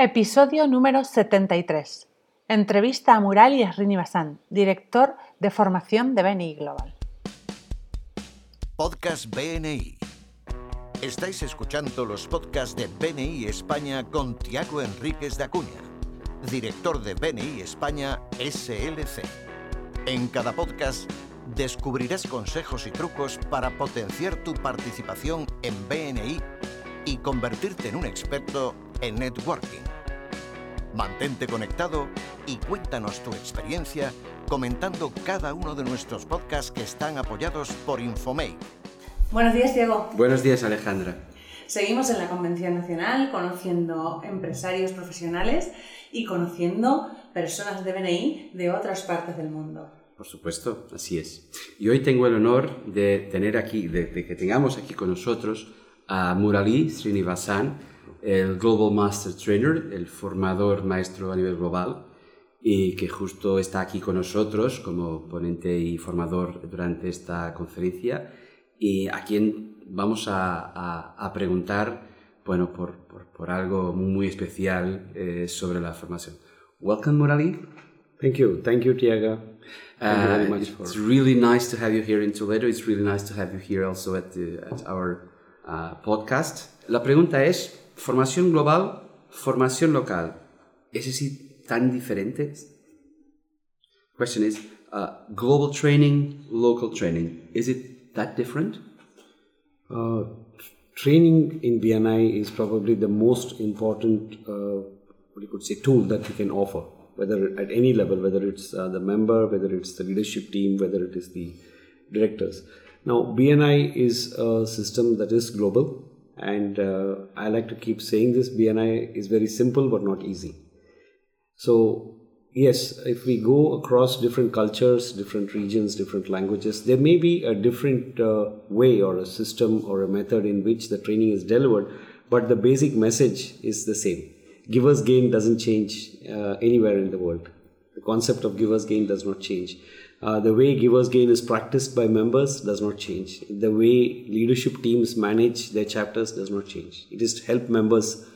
Episodio número 73. Entrevista a Murali Srinivasan, director de formación de BNI Global. Podcast BNI. Estáis escuchando los podcasts de BNI España con Tiago Enríquez de Acuña, director de BNI España SLC. En cada podcast descubrirás consejos y trucos para potenciar tu participación en BNI y convertirte en un experto en networking. Mantente conectado y cuéntanos tu experiencia comentando cada uno de nuestros podcasts que están apoyados por Infomake. Buenos días, Diego. Buenos días, Alejandra. Seguimos en la Convención Nacional conociendo empresarios profesionales y conociendo personas de BNI de otras partes del mundo. Por supuesto, así es. Y hoy tengo el honor de tener aquí, de, que tengamos aquí con nosotros a Murali Srinivasan, el Global Master Trainer, el formador maestro a nivel global, y que justo está aquí con nosotros como ponente y formador durante esta conferencia, y a quien vamos a, a, preguntar bueno, por, por, por, algo muy especial eh, sobre la formación. Welcome, Murali. Thank you. Thank you, Tiago. Uh, it's really nice to have you here in Toledo. It's really nice to have you here also at, the, at our uh, podcast. La pregunta es, formación global, formación local. ¿Es así tan diferente? Question is, uh, global training, local training. Is it that different? Uh, training in BNI is probably the most important, uh, what you could say, tool that you can offer, whether at any level, whether it's uh, the member, whether it's the leadership team, whether it is the directors. Now, BNI is a system that is global and uh, I like to keep saying this BNI is very simple but not easy. So, yes, if we go across different cultures, different regions, different languages, there may be a different uh, way or a system or a method in which the training is delivered, but the basic message is the same. Givers gain doesn't change uh, anywhere in the world. The concept of givers gain does not change. Uh, the way Givers Gain is practiced by members does not change. The way leadership teams manage their chapters does not change. It is to help members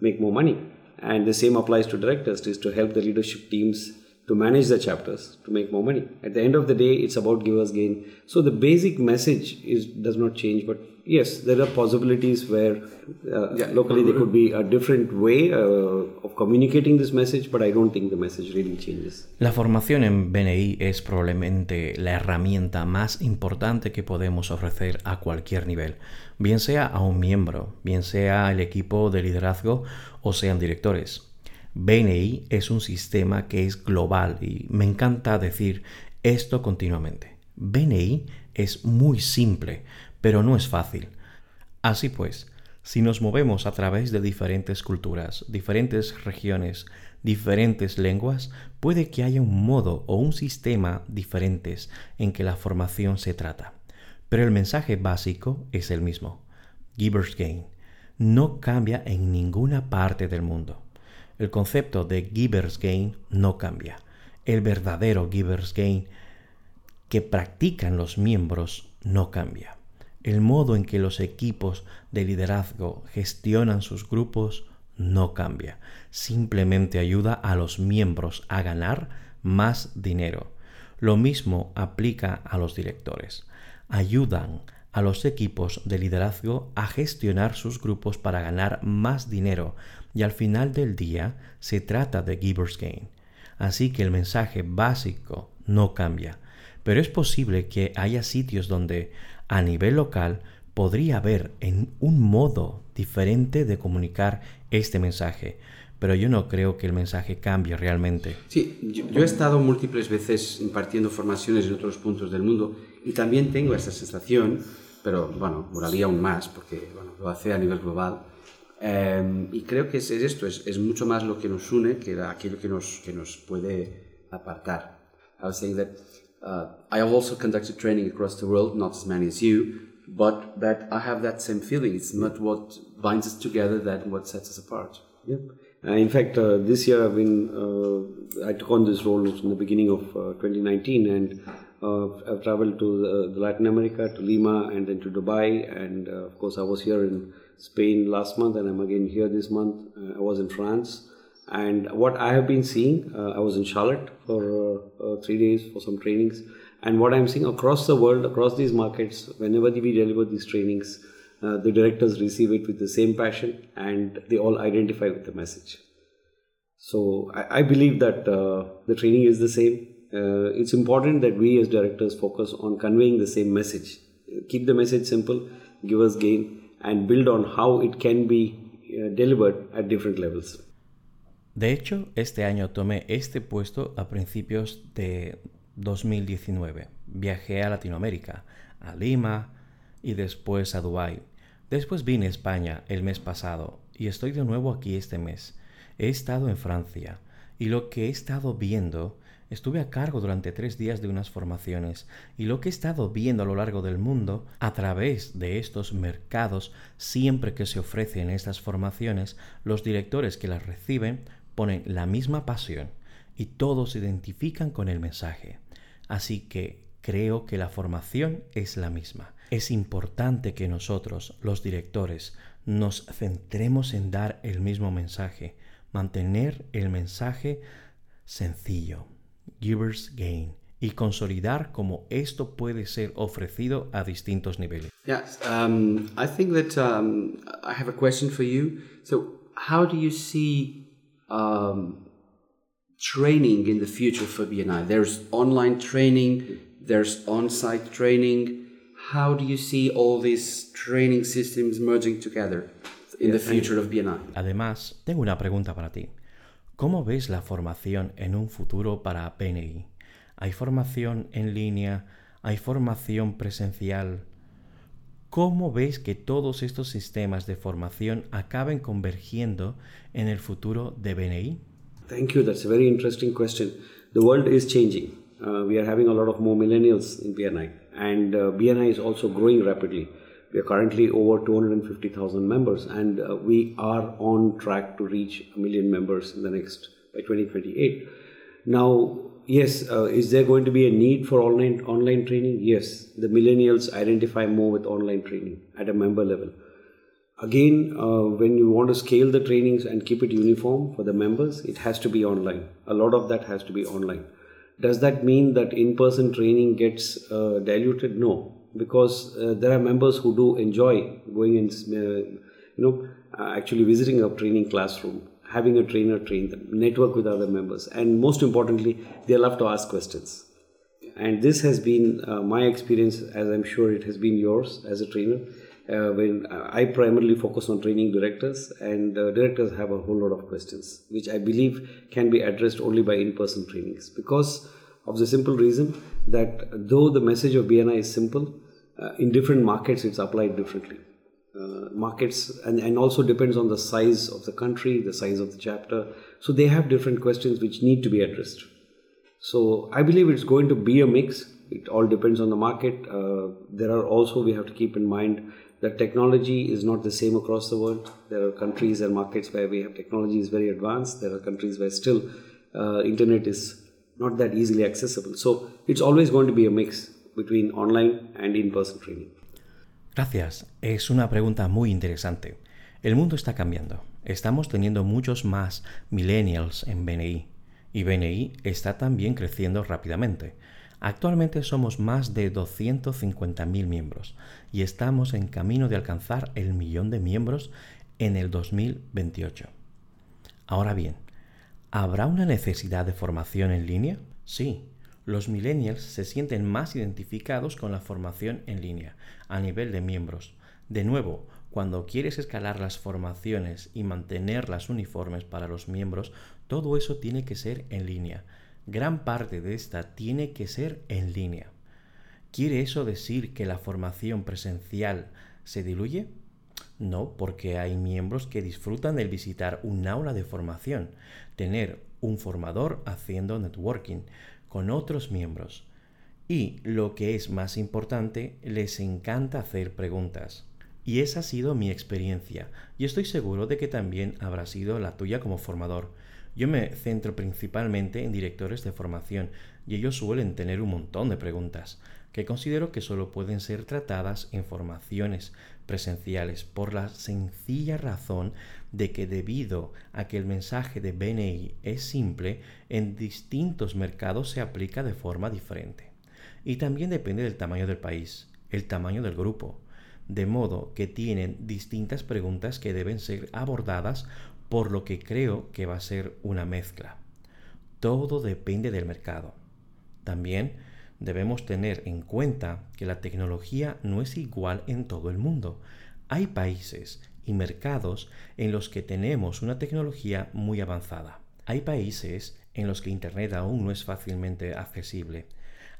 make more money. And the same applies to directors, it is to help the leadership teams to manage the chapters to make more money. At the end of the day, it's about Givers Gain. So the basic message is does not change, but yes, there are possibilities where uh, yeah. locally there could be a different way uh, of communicating this message, but I don't think the message really changes. La formación en BNI es probablemente la herramienta más importante que podemos ofrecer a cualquier nivel, bien sea a un miembro, bien sea el equipo de liderazgo o sean directores. BNI es un sistema que es global y me encanta decir esto continuamente. BNI es muy simple, pero no es fácil. Así pues, si nos movemos a través de diferentes culturas, diferentes regiones, diferentes lenguas, puede que haya un modo o un sistema diferentes en que la formación se trata. Pero el mensaje básico es el mismo. Giver's Gain no cambia en ninguna parte del mundo. El concepto de Giver's Gain no cambia. El verdadero Giver's Gain que practican los miembros no cambia. El modo en que los equipos de liderazgo gestionan sus grupos no cambia. Simplemente ayuda a los miembros a ganar más dinero. Lo mismo aplica a los directores. Ayudan a los equipos de liderazgo a gestionar sus grupos para ganar más dinero y al final del día se trata de Giver's Gain. Así que el mensaje básico no cambia, pero es posible que haya sitios donde a nivel local podría haber en un modo diferente de comunicar este mensaje, pero yo no creo que el mensaje cambie realmente. Sí, yo, he estado múltiples veces impartiendo formaciones en otros puntos del mundo y también tengo esa sensación, pero bueno, moraría aún más porque bueno, lo hace a nivel global. Eh, y creo que es, es esto, es, es, mucho más lo que nos une que aquello que nos, que nos puede apartar. I was saying that uh, I have also conducted training across the world, not as many as you, but that I have that same feeling. It's not what binds us together that what sets us apart. Yep. Uh, in fact, uh, this year I've been uh, I took on this role from the beginning of uh, 2019, and uh, I've traveled to the, Latin America, to Lima, and then to Dubai, and of course I was here in Spain last month, and I'm again here this month. Uh, I was in France, and what I have been seeing, uh, I was in Charlotte for uh, uh, three days for some trainings, and what I'm seeing across the world, across these markets, whenever we deliver these trainings, uh, the directors receive it with the same passion, and they all identify with the message. So I, I believe that uh, the training is the same. it's important that we as directors focus on conveying the same message. Keep the message simple, give us gain, and build on how it can be uh, delivered at different levels. De hecho, este año tomé este puesto a principios de 2019. Viajé a Latinoamérica, a Lima y después a Dubái. Después vine a España el mes pasado y estoy de nuevo aquí este mes. He estado en Francia y lo que he estado viendo Estuve a cargo durante tres días de unas formaciones y lo que he estado viendo a lo largo del mundo a través de estos mercados, siempre que se ofrecen estas formaciones, los directores que las reciben ponen la misma pasión y todos se identifican con el mensaje. Así que creo que la formación es la misma. Es importante que nosotros, los directores, nos centremos en dar el mismo mensaje, mantener el mensaje sencillo, Givers Gain y consolidar cómo esto puede ser ofrecido a distintos niveles. Yeah, um, I think that um, I have a question for you. So, how do you see um, training in the future for BNI? There's online training, there's on site training. How do you see all these training systems merging together in the future of BNI? Además, tengo una pregunta para ti. ¿Cómo ves la formación en un futuro para PNI? ¿Hay formación en línea? ¿Hay formación presencial? ¿Cómo ves que todos estos sistemas de formación acaben convergiendo en el futuro de BNI? Thank you. That's a very interesting question. The world is changing. Uh, we are having a lot of more millennials in BNI, and uh, BNI is also growing rapidly. We are currently over 250,000 members, and uh, we are on track to reach a million members in the next by 2028. Now, yes, uh, is there going to be a need for online online training? Yes, the millennials identify more with online training at a member level. Again, uh, when you want to scale the trainings and keep it uniform for the members, it has to be online. A lot of that has to be online. Does that mean that in-person training gets uh, diluted? No, because uh, there are members who do enjoy going and uh, you know uh, actually visiting a training classroom having a trainer train them network with other members and most importantly they love to ask questions. And this has been uh, my experience as i'm sure it has been yours as a trainer uh, when i primarily focus on training directors and uh, directors have a whole lot of questions which i believe can be addressed only by in-person trainings because of the simple reason that though the message of BNI is simple, uh, in different markets it's applied differently. Uh, markets and, and also depends on the size of the country, the size of the chapter. So they have different questions which need to be addressed. So I believe it's going to be a mix. It all depends on the market. Uh, there are also, we have to keep in mind that technology is not the same across the world. There are countries and markets where we have technology is very advanced. There are countries where still uh, internet is not that easily accessible. So it's always going to be a mix between online and in-person training. Gracias. Es una pregunta muy interesante. El mundo está cambiando. Estamos teniendo muchos más millennials en BNI y BNI está también creciendo rápidamente. Actualmente somos más de 250.000 miembros y estamos en camino de alcanzar el millón de miembros en el 2028. Ahora bien, ¿Habrá una necesidad de formación en línea? Sí, los millennials se sienten más identificados con la formación en línea a nivel de miembros. De nuevo, cuando quieres escalar las formaciones y mantenerlas uniformes para los miembros, todo eso tiene que ser en línea. Gran parte de esta tiene que ser en línea. ¿Quiere eso decir que la formación presencial se diluye? No, porque hay miembros que disfrutan del visitar un aula de formación, tener un formador haciendo networking con otros miembros. Y lo que es más importante, les encanta hacer preguntas. Y esa ha sido mi experiencia, y estoy seguro de que también habrá sido la tuya como formador. Yo me centro principalmente en directores de formación, y ellos suelen tener un montón de preguntas, que considero que solo pueden ser tratadas en formaciones presenciales por la sencilla razón de que debido a que el mensaje de BNI es simple, en distintos mercados se aplica de forma diferente. Y también depende del tamaño del país, el tamaño del grupo, de modo que tienen distintas preguntas que deben ser abordadas, por lo que creo que va a ser una mezcla. Todo depende del mercado. También debemos tener en cuenta que la tecnología no es igual en todo el mundo. Hay países y mercados en los que tenemos una tecnología muy avanzada. Hay países en los que Internet aún no es fácilmente accesible.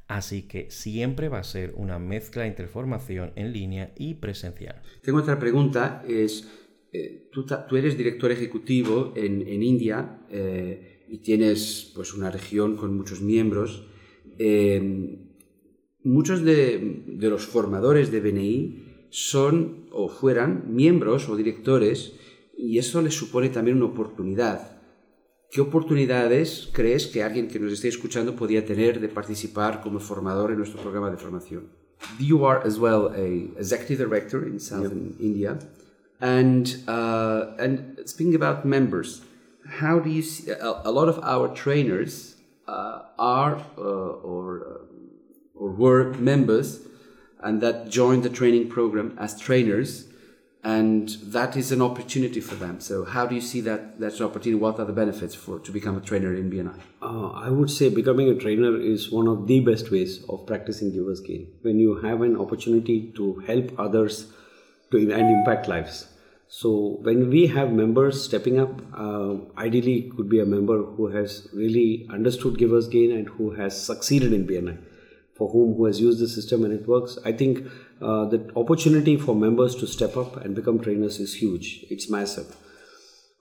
Así que siempre va a ser una mezcla entre formación en línea y presencial. Tengo otra pregunta, es, eh, tú, eres director ejecutivo en, India eh, y tienes pues, una región con muchos miembros. Eh, muchos de, de, los formadores de BNI son o fueran miembros o directores y eso les supone también una oportunidad ¿Qué oportunidades crees que alguien que nos esté escuchando podría tener de participar como formador en nuestro programa de formación? You are as well a executive director in Southern yep. India, and uh, and speaking about members, how do you see a, a lot of our trainers uh, are uh, or uh, or were members, and that joined the training program as trainers and that is an opportunity for them. So, how do you see that? That's an opportunity. What are the benefits for to become a trainer in BNI? Uh, I would say becoming a trainer is one of the best ways of practicing givers gain. When you have an opportunity to help others to and impact lives. So, when we have members stepping up, uh, ideally it could be a member who has really understood givers gain and who has succeeded in BNI for whom who has used the system and it works. I think uh, the opportunity for members to step up and become trainers is huge. It's massive.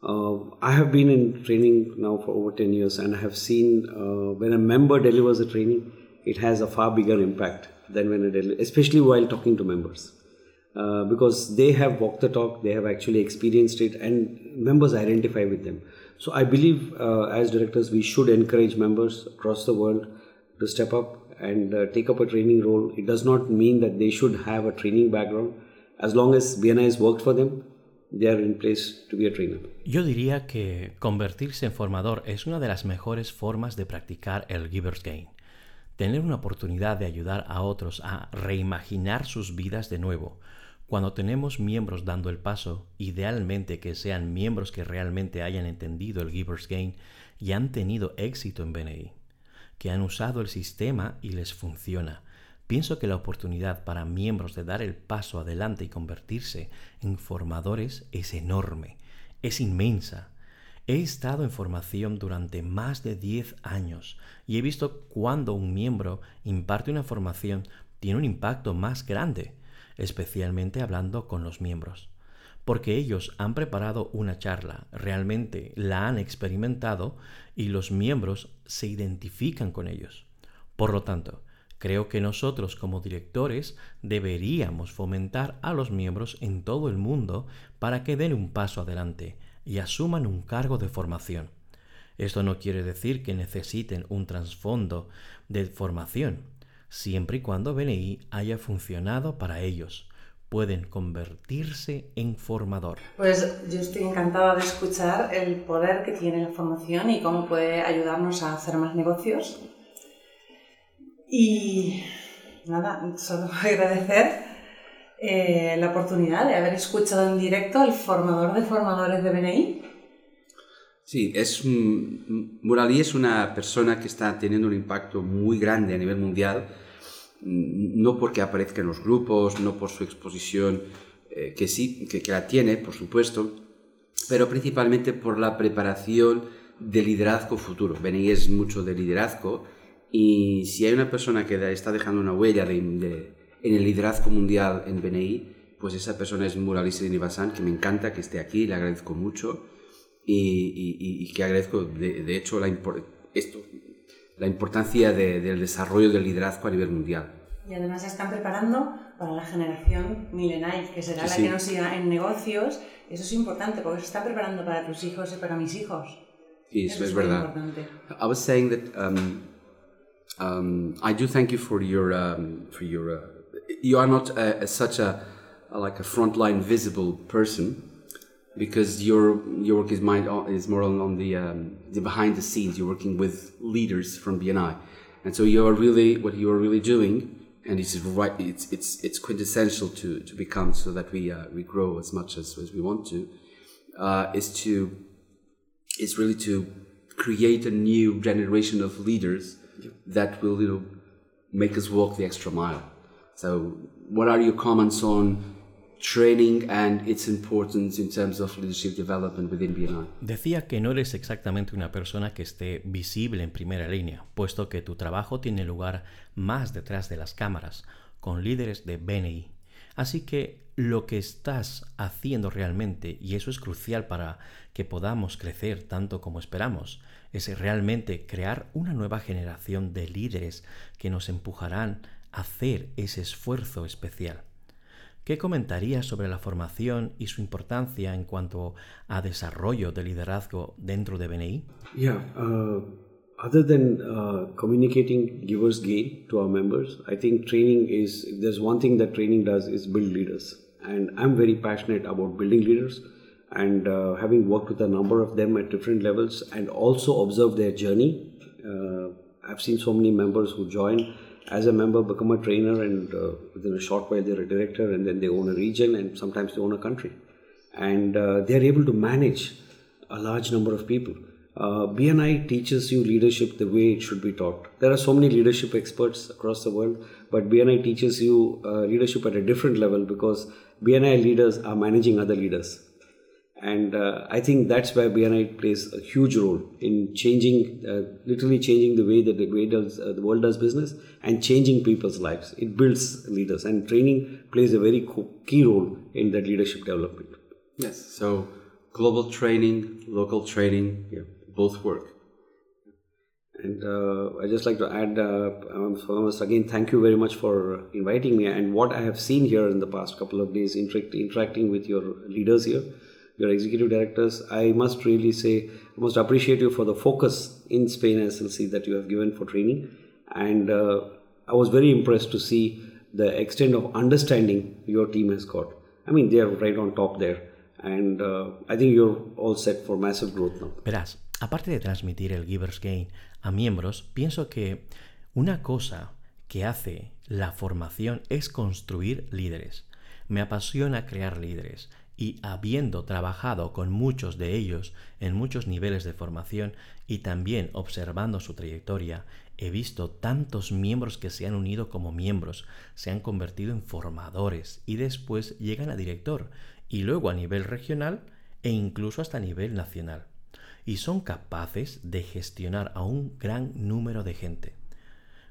Uh, I have been in training now for over 10 years and I have seen uh, when a member delivers a training, it has a far bigger impact than when it, especially while talking to members. Uh, because they have walked the talk, they have actually experienced it, and members identify with them. So I believe uh, as directors, we should encourage members across the world to step up and uh, take up a training role, it does not mean that they should have a training background. As long as BNI has worked for them, they are in place to be a trainer. Yo diría que convertirse en formador es una de las mejores formas de practicar el Giver's Gain. Tener una oportunidad de ayudar a otros a reimaginar sus vidas de nuevo. Cuando tenemos miembros dando el paso, idealmente que sean miembros que realmente hayan entendido el Giver's Gain y han tenido éxito en BNI que han usado el sistema y les funciona. Pienso que la oportunidad para miembros de dar el paso adelante y convertirse en formadores es enorme, es inmensa. He estado en formación durante más de 10 años y he visto cuando un miembro imparte una formación tiene un impacto más grande, especialmente hablando con los miembros porque ellos han preparado una charla, realmente la han experimentado y los miembros se identifican con ellos. Por lo tanto, creo que nosotros como directores deberíamos fomentar a los miembros en todo el mundo para que den un paso adelante y asuman un cargo de formación. Esto no quiere decir que necesiten un trasfondo de formación, siempre y cuando BNI haya funcionado para ellos pueden convertirse en formador. Pues yo estoy encantada de escuchar el poder que tiene la formación y cómo puede ayudarnos a hacer más negocios. Y nada, solo agradecer eh, la oportunidad de haber escuchado en directo al formador de formadores de BNI. Sí, es Murali es una persona que está teniendo un impacto muy grande a nivel mundial Mm, no porque aparezca en los grupos, no por su exposición, eh, que sí, que, la tiene, por supuesto, pero principalmente por la preparación de liderazgo futuro. BNI es mucho de liderazgo y si hay una persona que está dejando una huella en el liderazgo mundial en BNI, pues esa persona es Muralisa Srinivasan, que me encanta que esté aquí, le agradezco mucho y, que agradezco de, hecho la, esto, la importancia del desarrollo del liderazgo a nivel mundial. Y además se están preparando para la generación millennial, que será la que nos siga en negocios. Eso es importante, porque se están preparando para tus hijos y para mis hijos. Sí, eso, es, verdad. Importante. I was saying that um, um, I do thank you for your um, for your uh, you are not uh, such a like a frontline visible person because your your work is mind is more on, on the um, the behind the scenes. You're working with leaders from BNI, and so you are really what you are really doing, and it's right. It's it's it's quintessential to to become so that we uh, we grow as much as, as we want to. Uh, is to is really to create a new generation of leaders that will you know make us walk the extra mile. So, what are your comments on training and its importance in terms of leadership development within BNI? Decía que no eres exactamente una persona que esté visible en primera línea, puesto que tu trabajo tiene lugar más detrás de las cámaras, con líderes de BNI. Así que lo que estás haciendo realmente, y eso es crucial para que podamos crecer tanto como esperamos, es realmente crear una nueva generación de líderes que nos empujarán hacer ese esfuerzo especial. ¿Qué comentarías sobre la formación y su importancia en cuanto a desarrollo de liderazgo dentro de BNI? Yeah, uh, other than uh, communicating givers gain to our members, I think training is there's one thing that training does is build leaders, and I'm very passionate about building leaders. And uh, having worked with a number of them at different levels and also observed their journey, uh, I've seen so many members who join as a member become a trainer and uh, within a short while they're a director and then they own a region and sometimes they own a country. And uh, they're able to manage a large number of people. Uh, bni teaches you leadership the way it should be taught. There are so many leadership experts across the world but bni teaches you uh, leadership at a different level because bni leaders are managing other leaders and uh, I think that's where BNI plays a huge role in changing, uh, literally changing the way that the way does uh, the world does business and changing people's lives. It builds leaders, and training plays a very key role in that leadership development. Yes. So global training, local training, yeah, both work. And uh, I just like to add, uh, um, again, thank you very much for inviting me. And what I have seen here in the past couple of days, interact, interacting with your leaders here your executive directors. I must really say, I must appreciate you for the focus in Spain SLC that you have given for training. And uh, I was very impressed to see the extent of understanding your team has got. I mean, they are right on top there. And uh, I think you're all set for massive growth now. Verás, aparte de transmitir el Givers Gain a miembros, pienso que una cosa que hace la formación es construir líderes. Me apasiona crear líderes y habiendo trabajado con muchos de ellos en muchos niveles de formación y también observando su trayectoria, he visto tantos miembros que se han unido como miembros, se han convertido en formadores y después llegan a director y luego a nivel regional e incluso hasta a nivel nacional. Y son capaces de gestionar a un gran número de gente.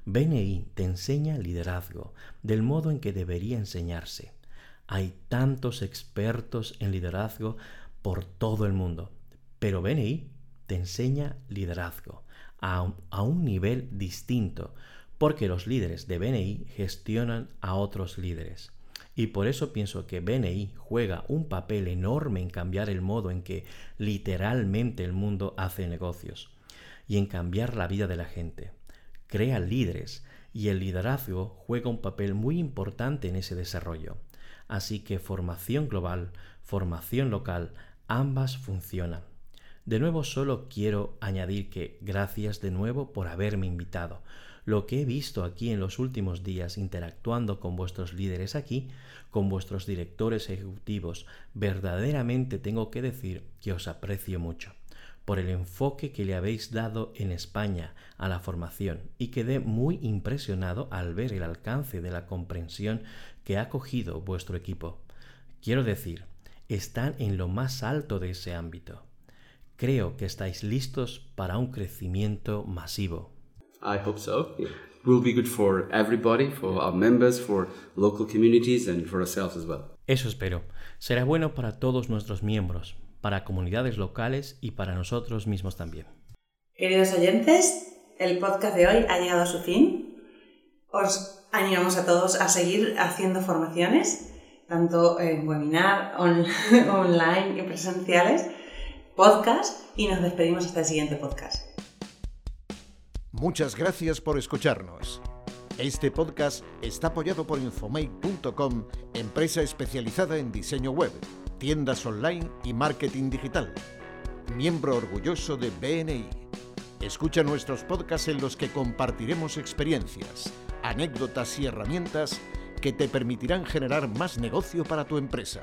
BNI te enseña liderazgo del modo en que debería enseñarse hay tantos expertos en liderazgo por todo el mundo, pero BNI te enseña liderazgo a un, nivel distinto, porque los líderes de BNI gestionan a otros líderes. Y por eso pienso que BNI juega un papel enorme en cambiar el modo en que literalmente el mundo hace negocios y en cambiar la vida de la gente. Crea líderes y el liderazgo juega un papel muy importante en ese desarrollo. Así que formación global, formación local, ambas funcionan. De nuevo solo quiero añadir que gracias de nuevo por haberme invitado. Lo que he visto aquí en los últimos días interactuando con vuestros líderes aquí, con vuestros directores ejecutivos, verdaderamente tengo que decir que os aprecio mucho por el enfoque que le habéis dado en España a la formación y quedé muy impresionado al ver el alcance de la comprensión que ha cogido vuestro equipo. Quiero decir, están en lo más alto de ese ámbito. Creo que estáis listos para un crecimiento masivo. I hope so. It will be good for everybody, for our members, for local communities and for ourselves as well. Eso espero. Será bueno para todos nuestros miembros, para comunidades locales y para nosotros mismos también. Queridos oyentes, el podcast de hoy ha llegado a su fin. Os animamos a todos a seguir haciendo formaciones, tanto en webinar, online y presenciales, podcast, y nos despedimos hasta el siguiente podcast. Muchas gracias por escucharnos. Este podcast está apoyado por Infomake.com, empresa especializada en diseño web, tiendas online y marketing digital. Miembro orgulloso de BNI. Escucha nuestros podcasts en los que compartiremos experiencias, anécdotas y herramientas que te permitirán generar más negocio para tu empresa.